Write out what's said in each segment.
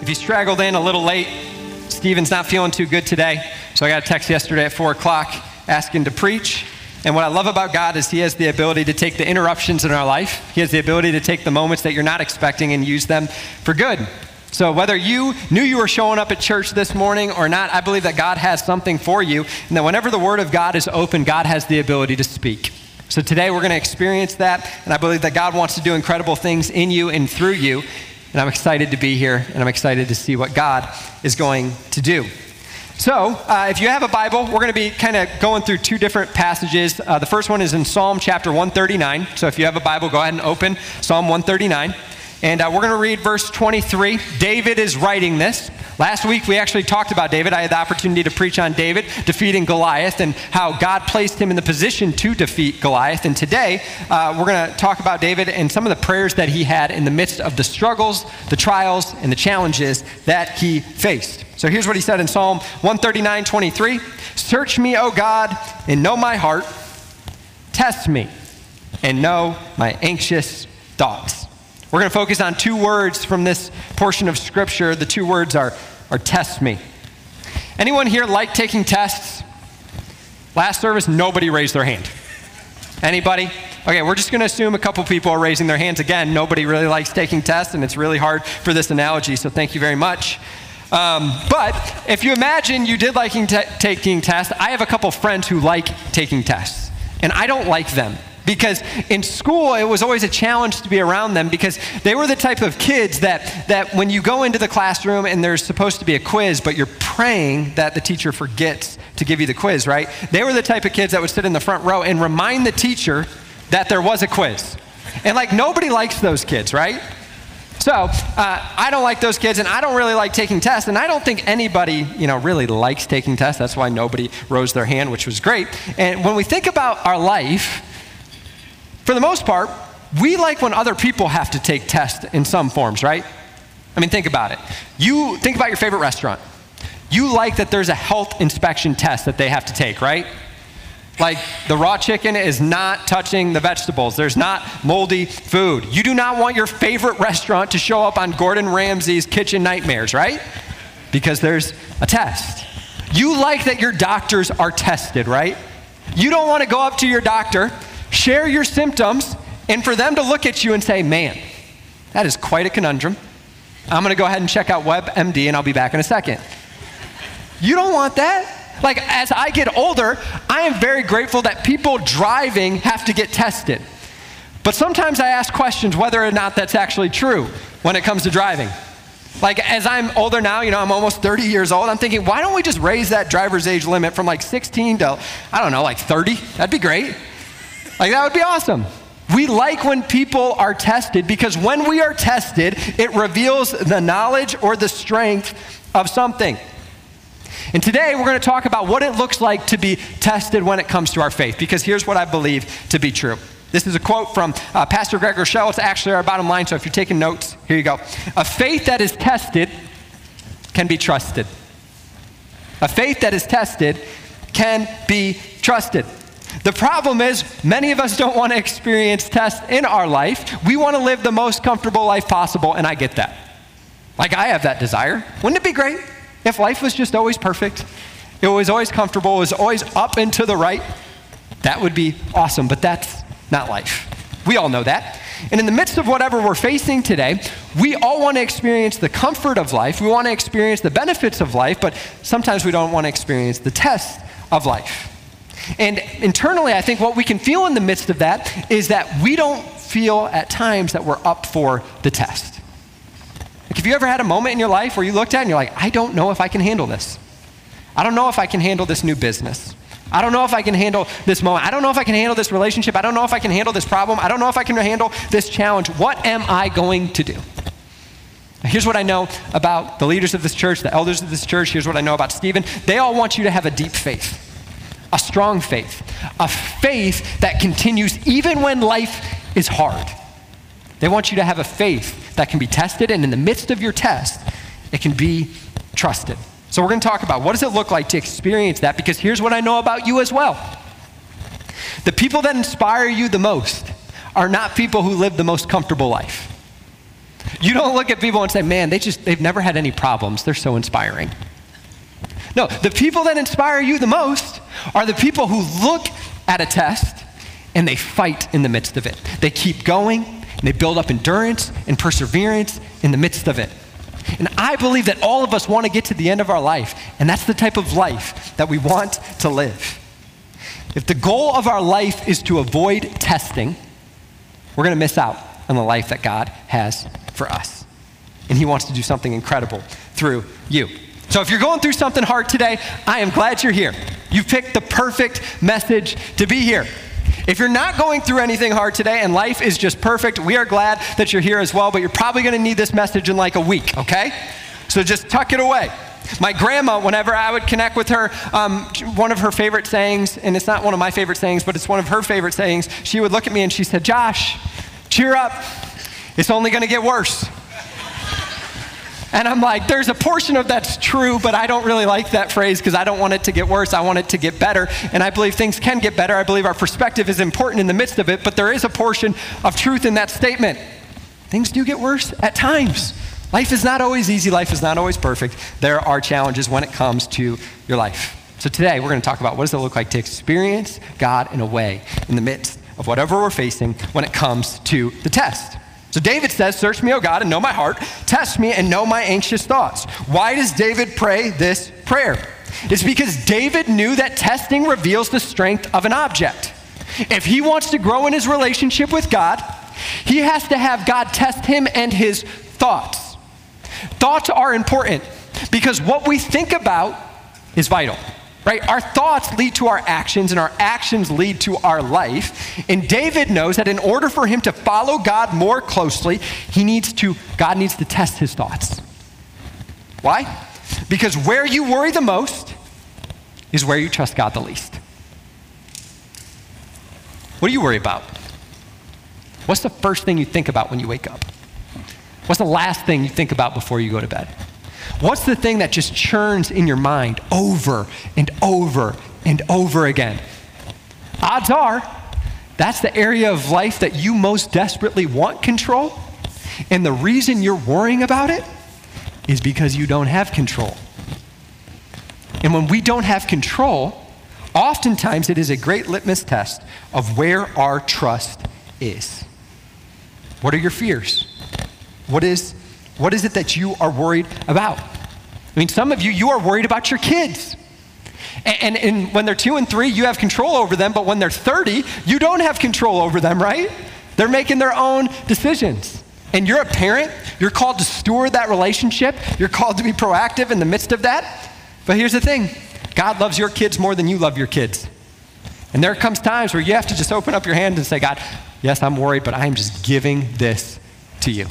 If you straggled in a little late, Stephen's not feeling too good today. So I got a text yesterday at 4 o'clock asking to preach. And what I love about God is He has the ability to take the interruptions in our life, He has the ability to take the moments that you're not expecting and use them for good. So, whether you knew you were showing up at church this morning or not, I believe that God has something for you. And that whenever the Word of God is open, God has the ability to speak. So, today we're going to experience that. And I believe that God wants to do incredible things in you and through you. And I'm excited to be here, and I'm excited to see what God is going to do. So, uh, if you have a Bible, we're going to be kind of going through two different passages. Uh, the first one is in Psalm chapter 139. So, if you have a Bible, go ahead and open Psalm 139. And uh, we're going to read verse 23. David is writing this. Last week we actually talked about David. I had the opportunity to preach on David defeating Goliath and how God placed him in the position to defeat Goliath. And today uh, we're going to talk about David and some of the prayers that he had in the midst of the struggles, the trials, and the challenges that he faced. So here's what he said in Psalm 139 23 Search me, O God, and know my heart. Test me and know my anxious thoughts. We're going to focus on two words from this portion of Scripture. The two words are, are test me. Anyone here like taking tests? Last service, nobody raised their hand. Anybody? Okay, we're just going to assume a couple people are raising their hands. Again, nobody really likes taking tests, and it's really hard for this analogy, so thank you very much. Um, but if you imagine you did liking taking tests, I have a couple friends who like taking tests, and I don't like them. Because in school, it was always a challenge to be around them because they were the type of kids that, that when you go into the classroom and there's supposed to be a quiz, but you're praying that the teacher forgets to give you the quiz, right? They were the type of kids that would sit in the front row and remind the teacher that there was a quiz. And like nobody likes those kids, right? So uh, I don't like those kids, and I don't really like taking tests, and I don't think anybody, you know, really likes taking tests. That's why nobody rose their hand, which was great. And when we think about our life, for the most part, we like when other people have to take tests in some forms, right? I mean, think about it. You think about your favorite restaurant. You like that there's a health inspection test that they have to take, right? Like the raw chicken is not touching the vegetables. There's not moldy food. You do not want your favorite restaurant to show up on Gordon Ramsay's kitchen nightmares, right? Because there's a test. You like that your doctors are tested, right? You don't want to go up to your doctor share your symptoms, and for them to look at you and say, man, that is quite a conundrum. I'm going to go ahead and check out WebMD and I'll be back in a second. You don't want that. Like, as I get older, I am very grateful that people driving have to get tested. But sometimes I ask questions whether or not that's actually true when it comes to driving. Like, as I'm older now, you know, I'm almost 30 years old, I'm thinking, why don't we just raise that driver's age limit from like 16 to, I don't know, like 30? That'd be great. Like, that would be awesome. We like when people are tested because when we are tested, it reveals the knowledge or the strength of something. And today we're going to talk about what it looks like to be tested when it comes to our faith, because here's what I believe to be true. This is a quote from uh, Pastor Craig Groeschel. It's actually our bottom line, so if you're taking notes, here you go. A faith that is tested can be trusted. A faith that is tested can be trusted. The problem is, many of us don't want to experience tests in our life. We want to live the most comfortable life possible, and I get that. Like, I have that desire. Wouldn't it be great if life was just always perfect? It was always comfortable, it was always up and to the right? That would be awesome, but that's not life. We all know that. And in the midst of whatever we're facing today, we all want to experience the comfort of life. We want to experience the benefits of life, but sometimes we don't want to experience the test of life. And internally, I think what we can feel in the midst of that is that we don't feel at times that we're up for the test. Like, have you ever had a moment in your life where you looked at it and you're like, I don't know if I can handle this? I don't know if I can handle this new business. I don't know if I can handle this moment. I don't know if I can handle this relationship. I don't know if I can handle this problem. I don't know if I can handle this challenge. What am I going to do? Here's what I know about the leaders of this church, the elders of this church. Here's what I know about Stephen. They all want you to have a deep faith a strong faith, a faith that continues even when life is hard. They want you to have a faith that can be tested, and in the midst of your test, it can be trusted. So, we're going to talk about what does it look like to experience that, because here's what I know about you as well. The people that inspire you the most are not people who live the most comfortable life. You don't look at people and say, man, they just, they've never had any problems. They're so inspiring. No, the people that inspire you the most are the people who look at a test and they fight in the midst of it. They keep going and they build up endurance and perseverance in the midst of it. And I believe that all of us want to get to the end of our life, and that's the type of life that we want to live. If the goal of our life is to avoid testing, we're going to miss out on the life that God has for us. And He wants to do something incredible through you. So if you're going through something hard today, I am glad you're here. You've picked the perfect message to be here. If you're not going through anything hard today and life is just perfect, we are glad that you're here as well, but you're probably going to need this message in like a week, okay? So just tuck it away. My grandma, whenever I would connect with her, um, one of her favorite sayings, and it's not one of my favorite sayings, but it's one of her favorite sayings, she would look at me and she said, Josh, cheer up. It's only going to get worse. And I'm like, there's a portion of that's true, but I don't really like that phrase because I don't want it to get worse. I want it to get better. And I believe things can get better. I believe our perspective is important in the midst of it, but there is a portion of truth in that statement. Things do get worse at times. Life is not always easy, life is not always perfect. There are challenges when it comes to your life. So today we're going to talk about what does it look like to experience God in a way in the midst of whatever we're facing when it comes to the test. So David says, Search me, O God, and know my heart. Test me and know my anxious thoughts. Why does David pray this prayer? It's because David knew that testing reveals the strength of an object. If he wants to grow in his relationship with God, he has to have God test him and his thoughts. Thoughts are important because what we think about is vital right? Our thoughts lead to our actions, and our actions lead to our life. And David knows that in order for him to follow God more closely, he needs to, God needs to test his thoughts. Why? Because where you worry the most is where you trust God the least. What do you worry about? What's the first thing you think about when you wake up? What's the last thing you think about before you go to bed? What's the thing that just churns in your mind over and over and over again? Odds are that's the area of life that you most desperately want control. And the reason you're worrying about it is because you don't have control. And when we don't have control, oftentimes it is a great litmus test of where our trust is. What are your fears? What is what is it that you are worried about? I mean, some of you, you are worried about your kids. And, and, and, when they're two and three, you have control over them, but when they're 30, you don't have control over them, right? They're making their own decisions. And you're a parent, you're called to steward that relationship, you're called to be proactive in the midst of that. But here's the thing God loves your kids more than you love your kids. And there comes times where you have to just open up your hand and say, God, yes, I'm worried, but I'm just giving this to you.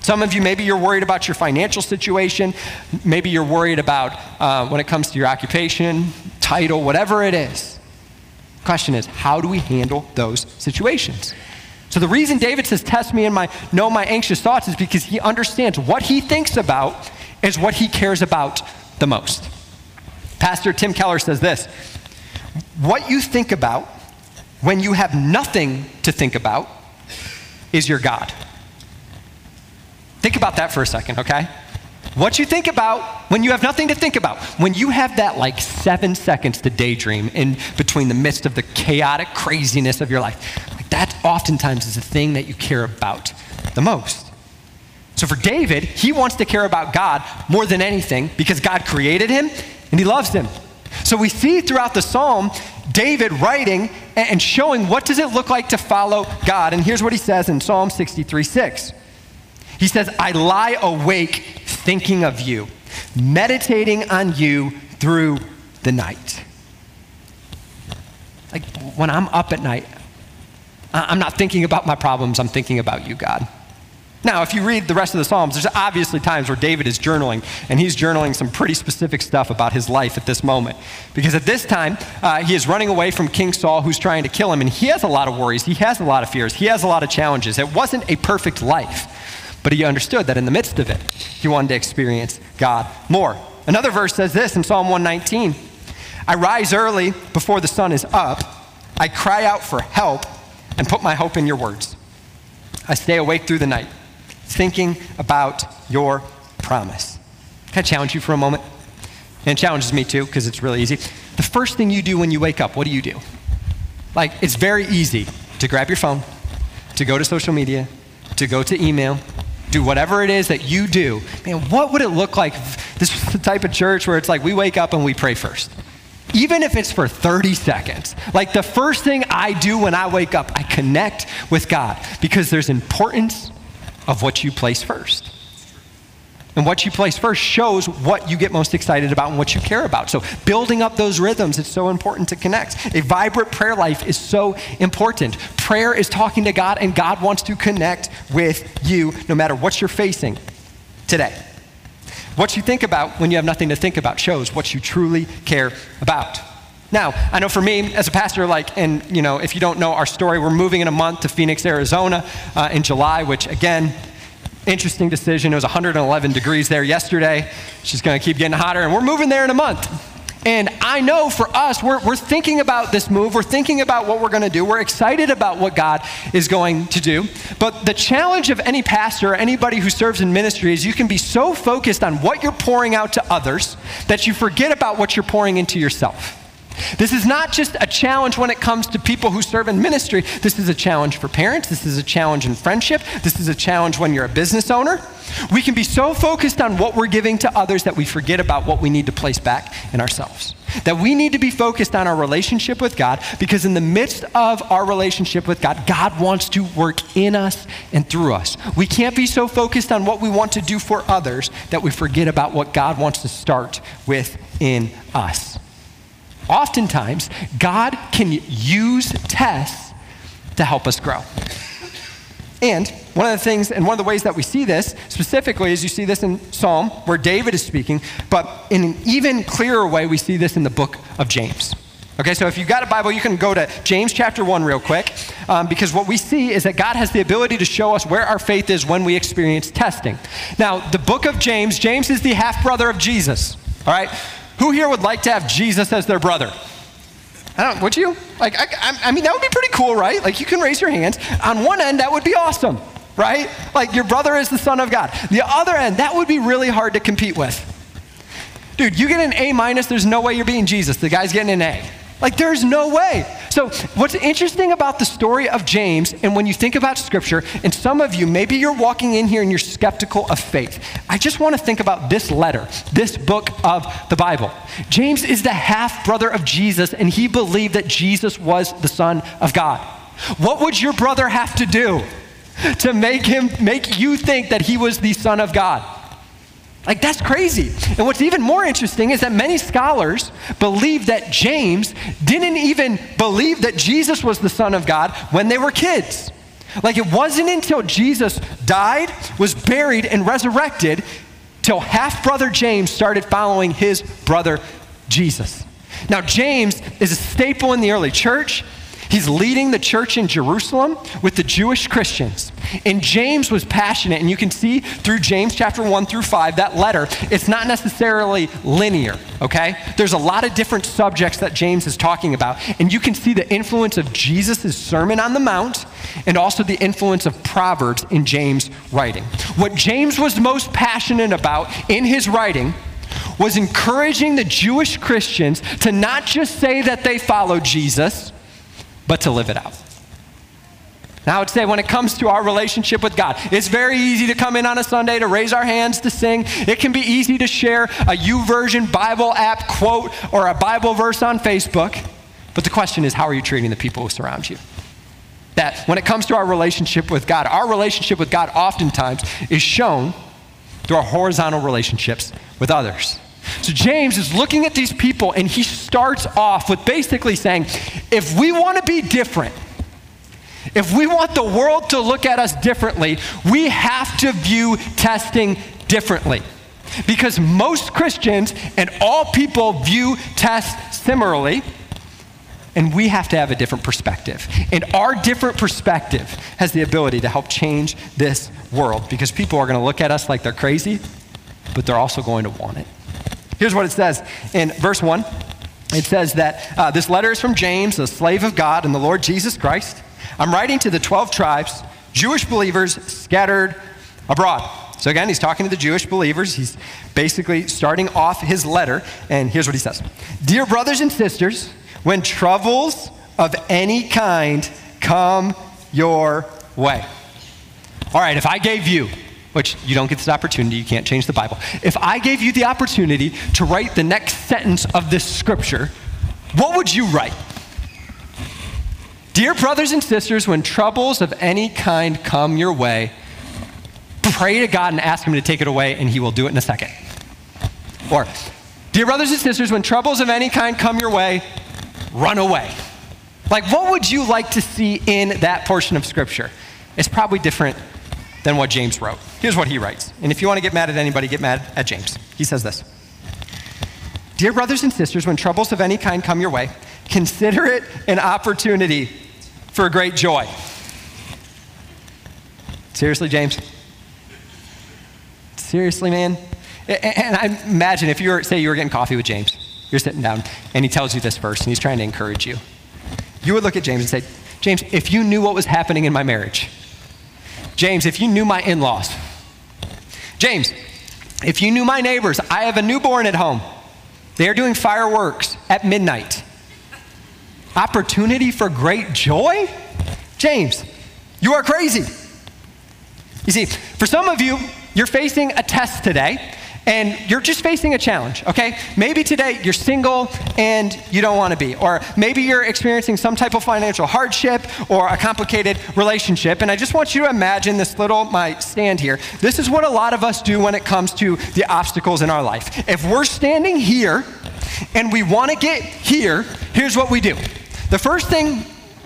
Some of you, maybe you're worried about your financial situation. Maybe you're worried about uh, when it comes to your occupation, title, whatever it is. Question is, how do we handle those situations? So the reason David says, "Test me and my know my anxious thoughts," is because he understands what he thinks about is what he cares about the most. Pastor Tim Keller says this: "What you think about when you have nothing to think about is your God." Think about that for a second, okay? What you think about when you have nothing to think about, when you have that like seven seconds to daydream in between the midst of the chaotic craziness of your life, like that oftentimes is the thing that you care about the most. So for David, he wants to care about God more than anything because God created him and he loves him. So we see throughout the psalm David writing and showing what does it look like to follow God. And here's what he says in Psalm 63 6. He says, I lie awake thinking of you, meditating on you through the night. Like when I'm up at night, I'm not thinking about my problems, I'm thinking about you, God. Now, if you read the rest of the Psalms, there's obviously times where David is journaling, and he's journaling some pretty specific stuff about his life at this moment. Because at this time, uh, he is running away from King Saul, who's trying to kill him, and he has a lot of worries, he has a lot of fears, he has a lot of challenges. It wasn't a perfect life. But he understood that in the midst of it, he wanted to experience God more. Another verse says this in Psalm 119 I rise early before the sun is up. I cry out for help and put my hope in your words. I stay awake through the night, thinking about your promise. Can I challenge you for a moment? And it challenges me too, because it's really easy. The first thing you do when you wake up, what do you do? Like, it's very easy to grab your phone, to go to social media, to go to email, do whatever it is that you do. Man, what would it look like? This is the type of church where it's like we wake up and we pray first. Even if it's for 30 seconds. Like the first thing I do when I wake up, I connect with God because there's importance of what you place first. And what you place first shows what you get most excited about and what you care about. So, building up those rhythms it's so important to connect. A vibrant prayer life is so important. Prayer is talking to God, and God wants to connect with you no matter what you're facing today. What you think about when you have nothing to think about shows what you truly care about. Now, I know for me as a pastor, like, and you know, if you don't know our story, we're moving in a month to Phoenix, Arizona uh, in July, which again, interesting decision. It was 111 degrees there yesterday. She's going to keep getting hotter, and we're moving there in a month. And I know for us, we're, we're thinking about this move. We're thinking about what we're going to do. We're excited about what God is going to do. But the challenge of any pastor or anybody who serves in ministry is you can be so focused on what you're pouring out to others that you forget about what you're pouring into yourself. This is not just a challenge when it comes to people who serve in ministry. This is a challenge for parents. This is a challenge in friendship. This is a challenge when you're a business owner. We can be so focused on what we're giving to others that we forget about what we need to place back in ourselves. That we need to be focused on our relationship with God because, in the midst of our relationship with God, God wants to work in us and through us. We can't be so focused on what we want to do for others that we forget about what God wants to start with in us. Oftentimes, God can use tests to help us grow. And one of the things, and one of the ways that we see this specifically is you see this in Psalm, where David is speaking, but in an even clearer way, we see this in the book of James. Okay, so if you've got a Bible, you can go to James chapter 1 real quick, um, because what we see is that God has the ability to show us where our faith is when we experience testing. Now, the book of James, James is the half brother of Jesus, all right? Who here would like to have Jesus as their brother? I don't, would you? Like, I, I, mean, that would be pretty cool, right? Like, you can raise your hands. On one end, that would be awesome, right? Like, your brother is the Son of God. The other end, that would be really hard to compete with. Dude, you get an A minus, there's no way you're being Jesus. The guy's getting an A. Like, there's no way. So, what's interesting about the story of James, and when you think about Scripture, and some of you, maybe you're walking in here and you're skeptical of faith. I just want to think about this letter, this book of the Bible. James is the half brother of Jesus, and he believed that Jesus was the Son of God. What would your brother have to do to make him make you think that he was the Son of God? Like, that's crazy. And what's even more interesting is that many scholars believe that James didn't even believe that Jesus was the Son of God when they were kids. Like, it wasn't until Jesus died, was buried, and resurrected till half brother James started following his brother Jesus. Now, James is a staple in the early church. He's leading the church in Jerusalem with the Jewish Christians. And James was passionate, and you can see through James chapter 1 through 5, that letter, it's not necessarily linear, okay? There's a lot of different subjects that James is talking about, and you can see the influence of Jesus' Sermon on the Mount and also the influence of Proverbs in James' writing. What James was most passionate about in his writing was encouraging the Jewish Christians to not just say that they follow Jesus, but to live it out. Now, I would say when it comes to our relationship with God, it's very easy to come in on a Sunday to raise our hands to sing. It can be easy to share a YouVersion Bible app quote or a Bible verse on Facebook. But the question is, how are you treating the people who surround you? That when it comes to our relationship with God, our relationship with God oftentimes is shown through our horizontal relationships with others. So James is looking at these people and he starts off with basically saying, if we want to be different, if we want the world to look at us differently, we have to view testing differently. Because most Christians and all people view tests similarly, and we have to have a different perspective. And our different perspective has the ability to help change this world because people are going to look at us like they're crazy, but they're also going to want it. Here's what it says in verse 1 it says that uh, this letter is from James, a slave of God and the Lord Jesus Christ. I'm writing to the 12 tribes, Jewish believers scattered abroad. So again, he's talking to the Jewish believers. He's basically starting off his letter, and here's what he says Dear brothers and sisters, when troubles of any kind come your way. All right, if I gave you, which you don't get this opportunity, you can't change the Bible. If I gave you the opportunity to write the next sentence of this scripture, what would you write? Dear brothers and sisters, when troubles of any kind come your way, pray to God and ask Him to take it away, and He will do it in a second. Or, dear brothers and sisters, when troubles of any kind come your way, run away. Like, what would you like to see in that portion of Scripture? It's probably different than what James wrote. Here's what he writes. And if you want to get mad at anybody, get mad at James. He says this Dear brothers and sisters, when troubles of any kind come your way, consider it an opportunity for great joy. Seriously, James? Seriously, man? And I imagine if you were, say, you were getting coffee with James, you're sitting down, and he tells you this verse, and he's trying to encourage you. You would look at James and say, James, if you knew what was happening in my marriage, James, if you knew my in laws, James, if you knew my neighbors, I have a newborn at home. They are doing fireworks at midnight. Opportunity for great joy? James, you are crazy. You see, for some of you, you're facing a test today and you're just facing a challenge, okay? Maybe today you're single and you don't want to be, or maybe you're experiencing some type of financial hardship or a complicated relationship. And I just want you to imagine this little, my stand here. This is what a lot of us do when it comes to the obstacles in our life. If we're standing here and we want to get here, here's what we do. The first thing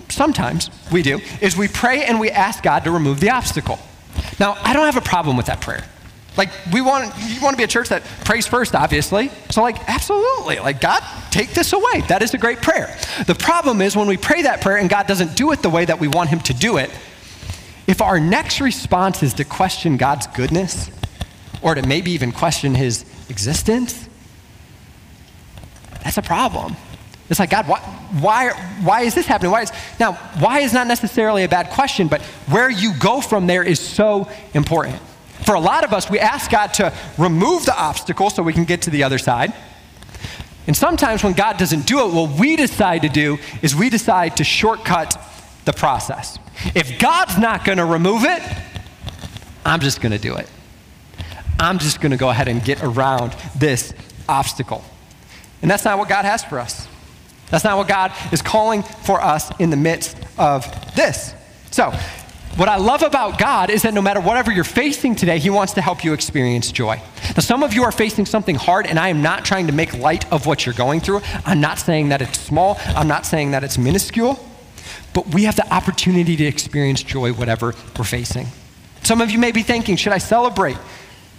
sometimes we do is we pray and we ask God to remove the obstacle. Now, I don't have a problem with that prayer. Like, we want, you want to be a church that prays first, obviously. So, like, absolutely. Like, God, take this away. That is a great prayer. The problem is when we pray that prayer and God doesn't do it the way that we want Him to do it, if our next response is to question God's goodness or to maybe even question His existence, that's a problem. It's like, God, why, why, why is this happening? Why is, now, why is not necessarily a bad question, but where you go from there is so important. For a lot of us, we ask God to remove the obstacle so we can get to the other side. And sometimes when God doesn't do it, what we decide to do is we decide to shortcut the process. If God's not going to remove it, I'm just going to do it. I'm just going to go ahead and get around this obstacle. And that's not what God has for us. That's not what God is calling for us in the midst of this. So, what I love about God is that no matter whatever you're facing today, He wants to help you experience joy. Now, some of you are facing something hard, and I am not trying to make light of what you're going through. I'm not saying that it's small, I'm not saying that it's minuscule, but we have the opportunity to experience joy, whatever we're facing. Some of you may be thinking, should I celebrate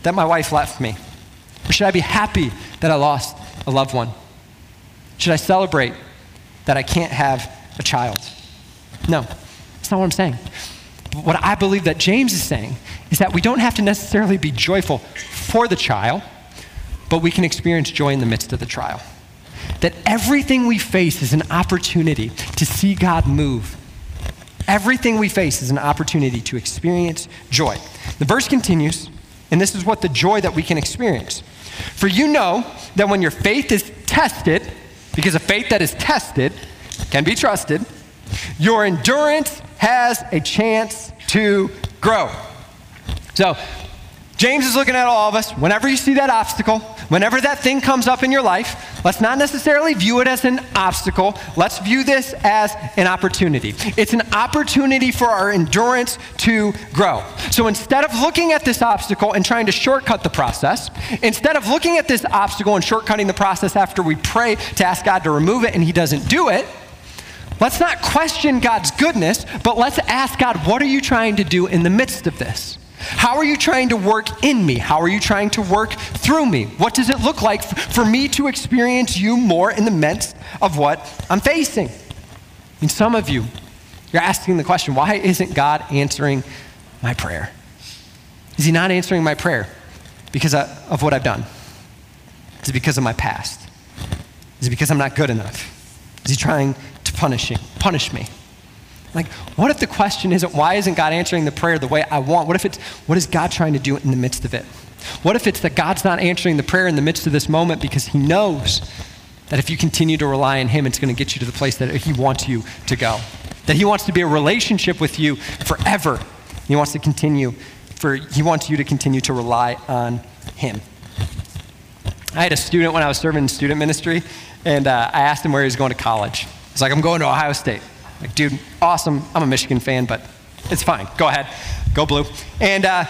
that my wife left me? Or should I be happy that I lost a loved one? Should I celebrate that I can't have a child? No, that's not what I'm saying. What I believe that James is saying is that we don't have to necessarily be joyful for the child, but we can experience joy in the midst of the trial. That everything we face is an opportunity to see God move. Everything we face is an opportunity to experience joy. The verse continues, and this is what the joy that we can experience. For you know that when your faith is tested, because a faith that is tested can be trusted, your endurance has a chance to grow. So, James is looking at all of us. Whenever you see that obstacle, whenever that thing comes up in your life, let's not necessarily view it as an obstacle. Let's view this as an opportunity. It's an opportunity for our endurance to grow. So instead of looking at this obstacle and trying to shortcut the process, instead of looking at this obstacle and shortcutting the process after we pray to ask God to remove it and He doesn't do it, let's not question God's goodness, but let's ask God, what are you trying to do in the midst of this? How are you trying to work in me? How are you trying to work through me? What does it look like for me to experience you more in the midst of what I'm facing? And some of you, you're asking the question why isn't God answering my prayer? Is He not answering my prayer because uh, of what I've done? Is it because of my past? Is it because I'm not good enough? Is He trying to punish, punish me? Like, what if the question isn't, why isn't God answering the prayer the way I want? What if it's, what is God trying to do in the midst of it? What if it's that God's not answering the prayer in the midst of this moment because He knows that if you continue to rely on Him, it's going to get you to the place that He wants you to go? That He wants to be a relationship with you forever. He wants to continue for He wants you to continue to rely on Him. I had a student when I was serving in student ministry, and uh, I asked him where he was going to college. He's like, I'm going to Ohio State. Like, dude, awesome. I'm a Michigan fan, but it's fine. Go ahead. Go blue. And uh,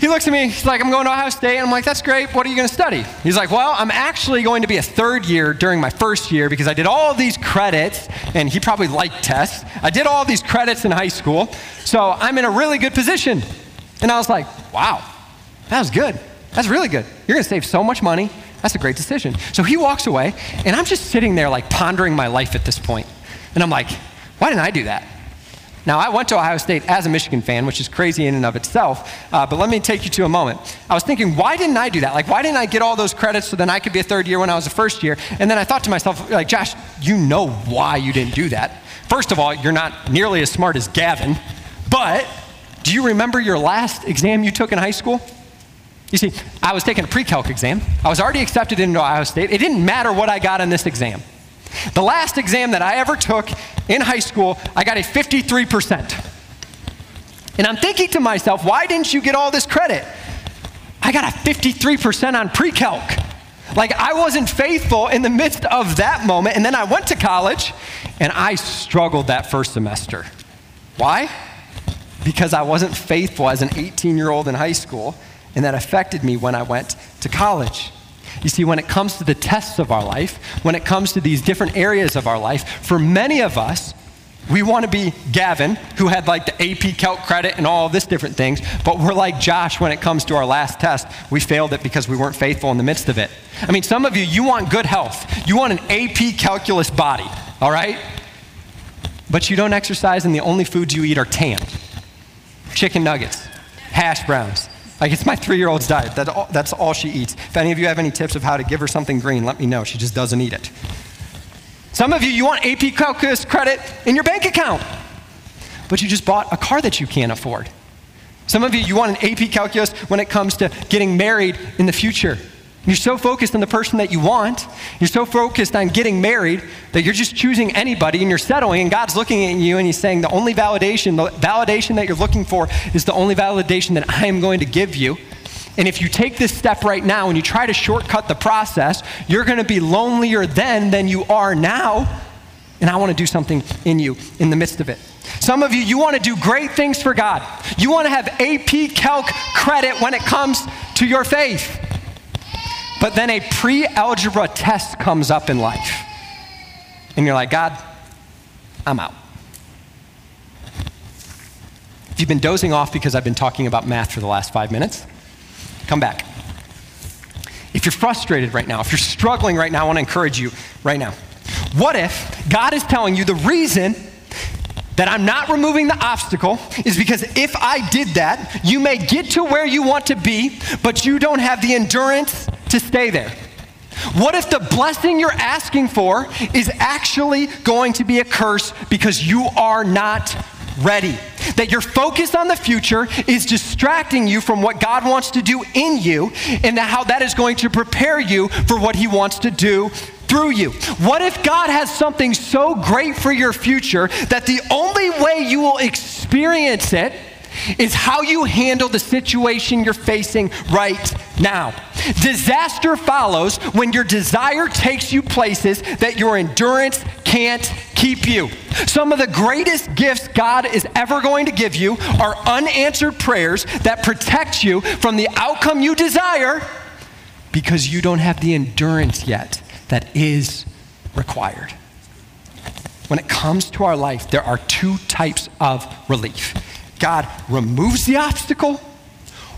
he looks at me, he's like, I'm going to Ohio State. And I'm like, that's great. What are you going to study? He's like, well, I'm actually going to be a third year during my first year because I did all these credits, and he probably liked tests. I did all these credits in high school, so I'm in a really good position. And I was like, wow, that was good. That's really good. You're going to save so much money. That's a great decision. So he walks away, and I'm just sitting there like pondering my life at this point. And I'm like, why didn't I do that? Now, I went to Ohio State as a Michigan fan, which is crazy in and of itself, uh, but let me take you to a moment. I was thinking, why didn't I do that? Like, why didn't I get all those credits so then I could be a third year when I was a first year? And then I thought to myself, like, Josh, you know why you didn't do that. First of all, you're not nearly as smart as Gavin, but do you remember your last exam you took in high school? You see, I was taking a pre calc exam. I was already accepted into Ohio State. It didn't matter what I got on this exam. The last exam that I ever took in high school, I got a 53%. And I'm thinking to myself, why didn't you get all this credit? I got a 53% on pre calc. Like, I wasn't faithful in the midst of that moment. And then I went to college and I struggled that first semester. Why? Because I wasn't faithful as an 18 year old in high school, and that affected me when I went to college. You see, when it comes to the tests of our life, when it comes to these different areas of our life, for many of us, we want to be Gavin, who had like the AP Calc credit and all this different things, but we're like Josh when it comes to our last test. We failed it because we weren't faithful in the midst of it. I mean, some of you, you want good health. You want an AP calculus body, all right? But you don't exercise, and the only foods you eat are tan chicken nuggets, hash browns, like, it's my three year old's diet. That's all, that's all she eats. If any of you have any tips of how to give her something green, let me know. She just doesn't eat it. Some of you, you want AP Calculus credit in your bank account, but you just bought a car that you can't afford. Some of you, you want an AP Calculus when it comes to getting married in the future. You're so focused on the person that you want. You're so focused on getting married that you're just choosing anybody and you're settling, and God's looking at you and He's saying, The only validation, the validation that you're looking for is the only validation that I am going to give you. And if you take this step right now and you try to shortcut the process, you're going to be lonelier then than you are now. And I want to do something in you in the midst of it. Some of you, you want to do great things for God. You want to have AP Calc credit when it comes to your faith. But then a pre algebra test comes up in life. And you're like, God, I'm out. If you've been dozing off because I've been talking about math for the last five minutes, come back. If you're frustrated right now, if you're struggling right now, I want to encourage you right now. What if God is telling you the reason that I'm not removing the obstacle is because if I did that, you may get to where you want to be, but you don't have the endurance to stay there? What if the blessing you're asking for is actually going to be a curse because you are not ready? That your focus on the future is distracting you from what God wants to do in you and how that is going to prepare you for what He wants to do through you. What if God has something so great for your future that the only way you will experience it is how you handle the situation you're facing right now. Disaster follows when your desire takes you places that your endurance can't keep you. Some of the greatest gifts God is ever going to give you are unanswered prayers that protect you from the outcome you desire because you don't have the endurance yet that is required. When it comes to our life, there are two types of relief God removes the obstacle,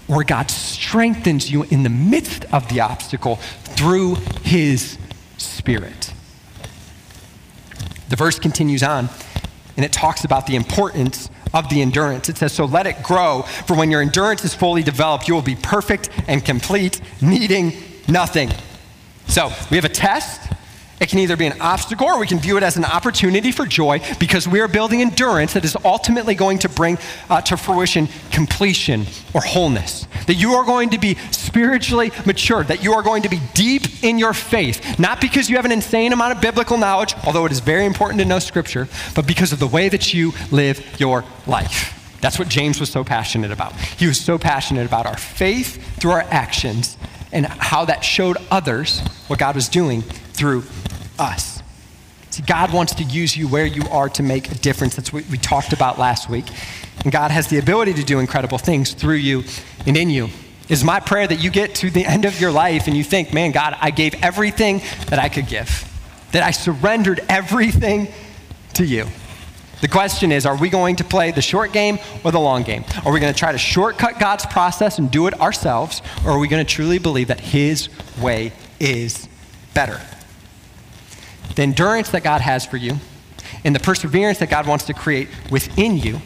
or God strengthens you in the midst of the obstacle through his spirit. The verse continues on, and it talks about the importance of the endurance. It says, So let it grow, for when your endurance is fully developed, you will be perfect and complete, needing nothing. So we have a test, It can either be an obstacle or we can view it as an opportunity for joy because we are building endurance that is ultimately going to bring uh, to fruition completion or wholeness. That you are going to be spiritually mature, that you are going to be deep in your faith, not because you have an insane amount of biblical knowledge, although it is very important to know Scripture, but because of the way that you live your life. That's what James was so passionate about. He was so passionate about our faith through our actions and how that showed others what God was doing through us. See, God wants to use you where you are to make a difference. That's what we talked about last week. And God has the ability to do incredible things through you and in you. Is my prayer that you get to the end of your life and you think, man, God, I gave everything that I could give, that I surrendered everything to you. The question is, are we going to play the short game or the long game? Are we going to try to shortcut God's process and do it ourselves, or are we going to truly believe that His way is better? The endurance that God has for you and the perseverance that God wants to create within you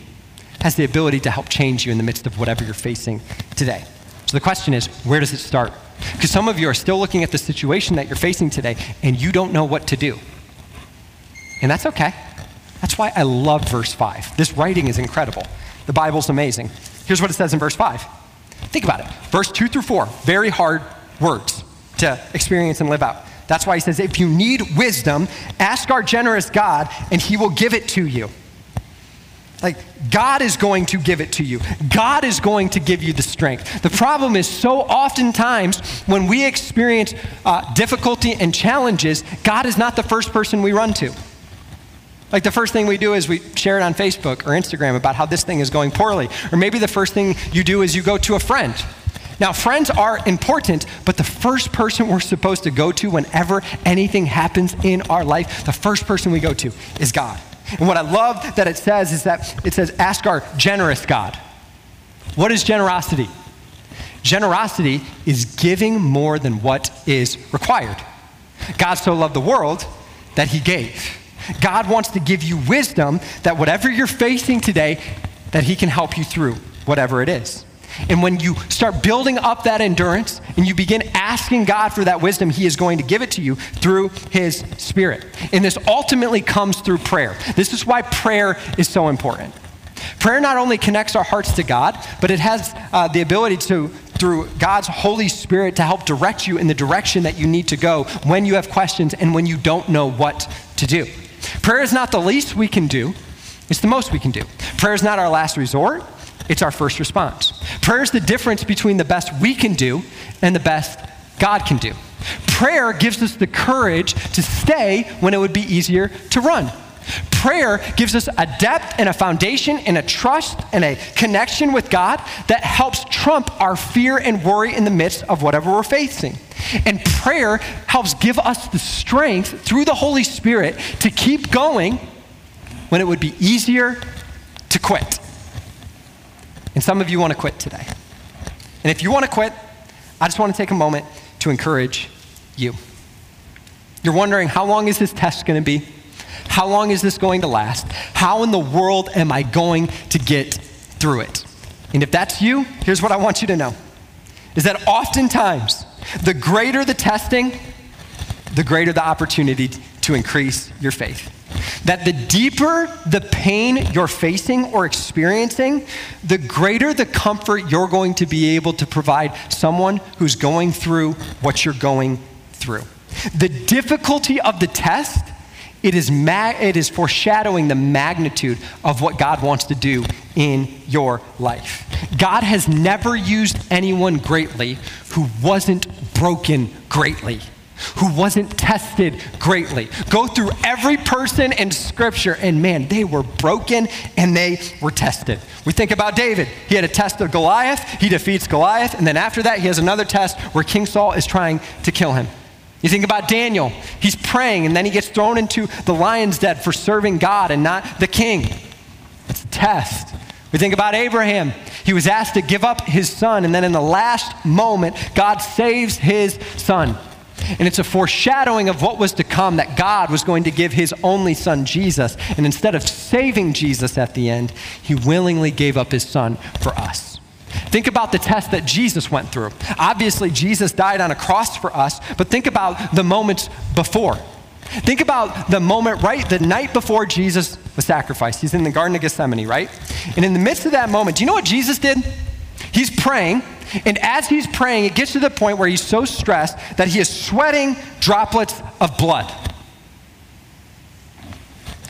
has the ability to help change you in the midst of whatever you're facing today. So the question is, where does it start? Because some of you are still looking at the situation that you're facing today and you don't know what to do. And that's okay. That's why I love verse 5. This writing is incredible. The Bible's amazing. Here's what it says in verse 5. Think about it. Verse 2 through 4, very hard words to experience and live out. That's why he says, if you need wisdom, ask our generous God, and he will give it to you. Like, God is going to give it to you. God is going to give you the strength. The problem is, so oftentimes when we experience uh, difficulty and challenges, God is not the first person we run to. Like, the first thing we do is we share it on Facebook or Instagram about how this thing is going poorly. Or maybe the first thing you do is you go to a friend now, friends are important, but the first person we're supposed to go to whenever anything happens in our life, the first person we go to is God. And what I love that it says is that it says, ask our generous God. What is generosity? Generosity is giving more than what is required. God so loved the world that he gave. God wants to give you wisdom that whatever you're facing today, that he can help you through whatever it is. And when you start building up that endurance and you begin asking God for that wisdom, He is going to give it to you through His Spirit. And this ultimately comes through prayer. This is why prayer is so important. Prayer not only connects our hearts to God, but it has uh, the ability to, through God's Holy Spirit, to help direct you in the direction that you need to go when you have questions and when you don't know what to do. Prayer is not the least we can do, it's the most we can do. Prayer is not our last resort, it's our first response. Prayer is the difference between the best we can do and the best God can do. Prayer gives us the courage to stay when it would be easier to run. Prayer gives us a depth and a foundation and a trust and a connection with God that helps trump our fear and worry in the midst of whatever we're facing. And prayer helps give us the strength through the Holy Spirit to keep going when it would be easier to quit. And some of you want to quit today. And if you want to quit, I just want to take a moment to encourage you. You're wondering, how long is this test going to be? How long is this going to last? How in the world am I going to get through it? And if that's you, here's what I want you to know is that oftentimes, the greater the testing, the greater the opportunity to increase your faith. That the deeper the pain you're facing or experiencing, the greater the comfort you're going to be able to provide someone who's going through what you're going through. The difficulty of the test, it is, ma- it is foreshadowing the magnitude of what God wants to do in your life. God has never used anyone greatly who wasn't broken greatly who wasn't tested greatly. Go through every person in Scripture, and man, they were broken and they were tested. We think about David. He had a test of Goliath, he defeats Goliath, and then after that, he has another test where King Saul is trying to kill him. You think about Daniel. He's praying, and then he gets thrown into the lion's den for serving God and not the king. It's a test. We think about Abraham. He was asked to give up his son, and then in the last moment, God saves his son. And it's a foreshadowing of what was to come that God was going to give his only son, Jesus. And instead of saving Jesus at the end, he willingly gave up his son for us. Think about the test that Jesus went through. Obviously, Jesus died on a cross for us, but think about the moments before. Think about the moment right the night before Jesus was sacrificed. He's in the Garden of Gethsemane, right? And in the midst of that moment, do you know what Jesus did? He's praying, and as he's praying, it gets to the point where he's so stressed that he is sweating droplets of blood.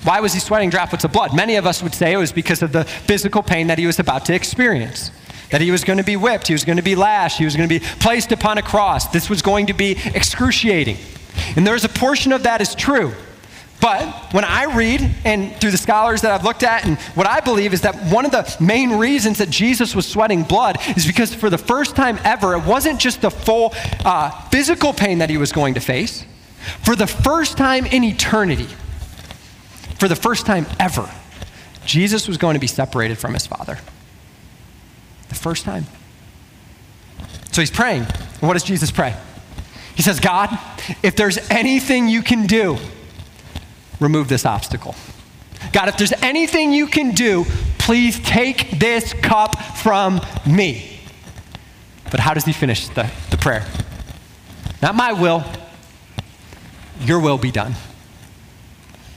Why was he sweating droplets of blood? Many of us would say it was because of the physical pain that he was about to experience. That he was going to be whipped, he was going to be lashed, he was going to be placed upon a cross. This was going to be excruciating. And there's a portion of that is true. But when I read, and through the scholars that I've looked at, and what I believe is that one of the main reasons that Jesus was sweating blood is because for the first time ever, it wasn't just the full uh, physical pain that he was going to face. For the first time in eternity, for the first time ever, Jesus was going to be separated from his Father. The first time. So he's praying. What does Jesus pray? He says, God, if there's anything you can do, remove this obstacle. God, if there's anything you can do, please take this cup from me. But how does he finish the, the prayer? Not my will, your will be done.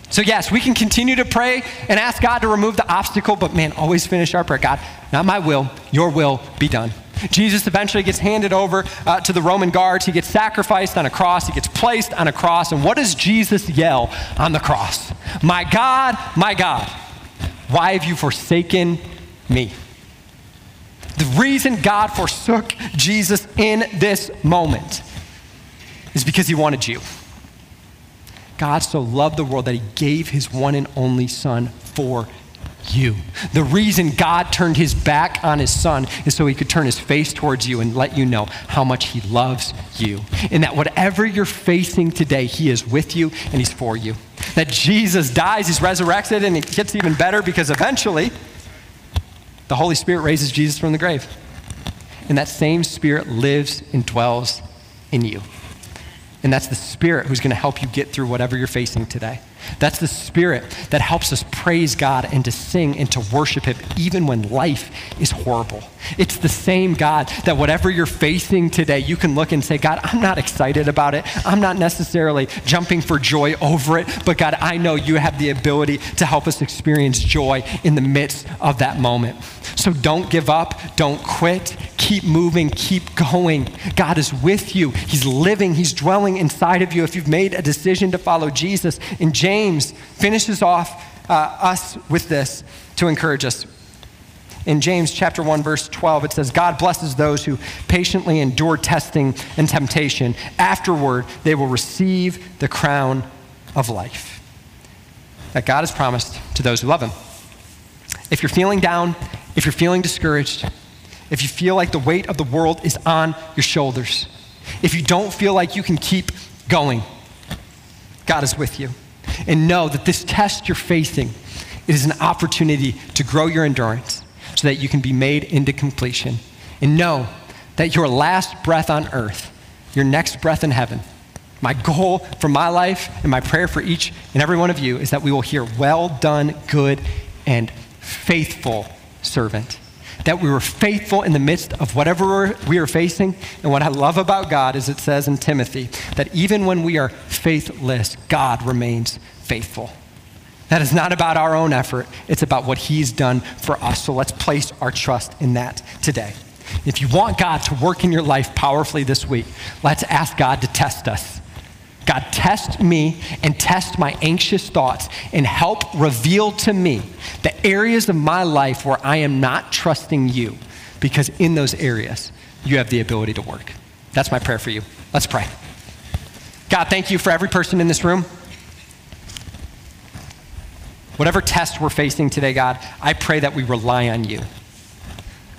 So, yes, we can continue to pray and ask God to remove the obstacle, but man, always finish our prayer. God, not my will, your will be done. Jesus eventually gets handed over uh, to the Roman guards. He gets sacrificed on a cross. He gets placed on a cross. And what does Jesus yell on the cross? My God, my God, why have you forsaken me? The reason God forsook Jesus in this moment is because he wanted you. God so loved the world that he gave his one and only Son for you. The reason God turned his back on his son is so he could turn his face towards you and let you know how much he loves you. And that whatever you're facing today, he is with you and he's for you. That Jesus dies, he's resurrected, and it gets even better because eventually the Holy Spirit raises Jesus from the grave. And that same Spirit lives and dwells in you. And that's the Spirit who's going to help you get through whatever you're facing today. That's the Spirit that helps us praise God and to sing and to worship Him even when life is horrible. It's the same God that whatever you're facing today, you can look and say, God, I'm not excited about it. I'm not necessarily jumping for joy over it, but God, I know you have the ability to help us experience joy in the midst of that moment. So don't give up, don't quit, keep moving, keep going. God is with you, He's living, He's dwelling inside of you. If you've made a decision to follow Jesus, in James finishes off uh, us with this to encourage us. In James chapter 1 verse 12 it says God blesses those who patiently endure testing and temptation. Afterward they will receive the crown of life that God has promised to those who love him. If you're feeling down if you're feeling discouraged if you feel like the weight of the world is on your shoulders if you don't feel like you can keep going God is with you and know that this test you're facing is an opportunity to grow your endurance so that you can be made into completion. And know that your last breath on earth, your next breath in heaven, my goal for my life and my prayer for each and every one of you is that we will hear, Well done, good and faithful servant. That we were faithful in the midst of whatever we are facing. And what I love about God is it says in Timothy that even when we are faithless, God remains faithful. That is not about our own effort, it's about what He's done for us. So let's place our trust in that today. If you want God to work in your life powerfully this week, let's ask God to test us. God, test me and test my anxious thoughts and help reveal to me the areas of my life where I am not trusting you, because in those areas, you have the ability to work. That's my prayer for you. Let's pray. God, thank you for every person in this room. Whatever test we're facing today, God, I pray that we rely on you.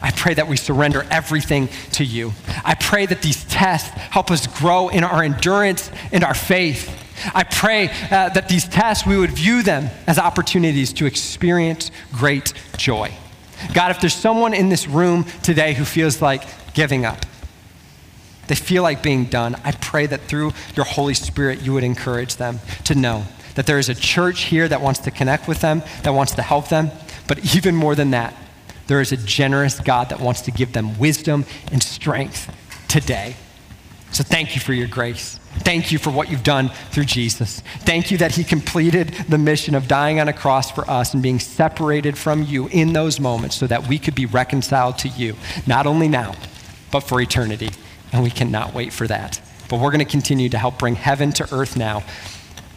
I pray that we surrender everything to you. I pray that these tests help us grow in our endurance and our faith. I pray uh, that these tests, we would view them as opportunities to experience great joy. God, if there's someone in this room today who feels like giving up, they feel like being done, I pray that through your Holy Spirit, you would encourage them to know that there is a church here that wants to connect with them, that wants to help them. But even more than that, there is a generous God that wants to give them wisdom and strength today. So thank you for your grace. Thank you for what you've done through Jesus. Thank you that he completed the mission of dying on a cross for us and being separated from you in those moments so that we could be reconciled to you, not only now, but for eternity. And we cannot wait for that. But we're going to continue to help bring heaven to earth now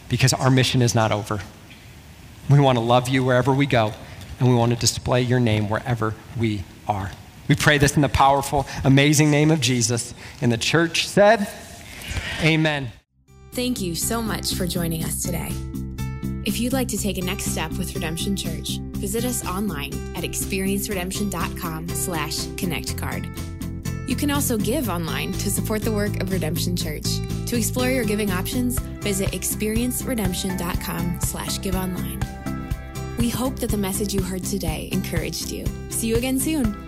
because our mission is not over. We want to love you wherever we go, and we want to display your name wherever we are. We pray this in the powerful, amazing name of Jesus. And the church said, Amen. Thank you so much for joining us today. If you'd like to take a next step with Redemption Church, visit us online at experienceredemption.com slash connectcard. You can also give online to support the work of Redemption Church. To explore your giving options, visit experienceredemption.com slash give online. We hope that the message you heard today encouraged you. See you again soon.